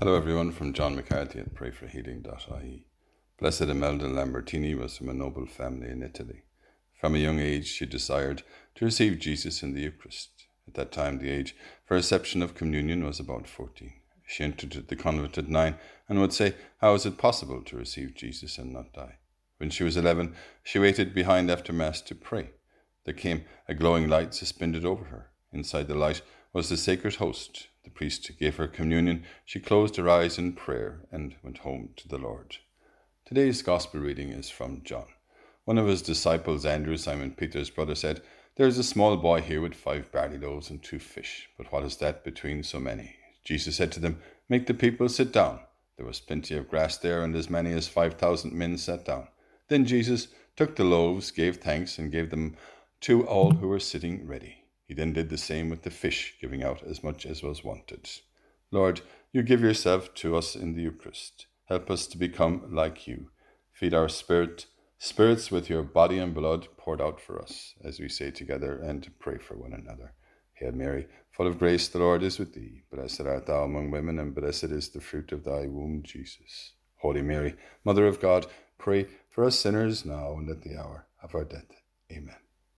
Hello, everyone, from John McCarthy at prayforhealing.ie. Blessed Imelda Lambertini was from a noble family in Italy. From a young age, she desired to receive Jesus in the Eucharist. At that time, the age for reception of communion was about 14. She entered the convent at nine and would say, How is it possible to receive Jesus and not die? When she was 11, she waited behind after Mass to pray. There came a glowing light suspended over her. Inside the light was the sacred host, the priest gave her communion. She closed her eyes in prayer and went home to the Lord. Today's Gospel reading is from John. One of his disciples, Andrew, Simon Peter's brother, said, There is a small boy here with five barley loaves and two fish, but what is that between so many? Jesus said to them, Make the people sit down. There was plenty of grass there, and as many as five thousand men sat down. Then Jesus took the loaves, gave thanks, and gave them to all who were sitting ready. He then did the same with the fish, giving out as much as was wanted. Lord, you give yourself to us in the Eucharist. Help us to become like you. Feed our spirit, spirits with your body and blood poured out for us, as we say together and pray for one another. Hail Mary, full of grace, the Lord is with thee. Blessed art thou among women, and blessed is the fruit of thy womb, Jesus. Holy Mary, Mother of God, pray for us sinners now and at the hour of our death. Amen.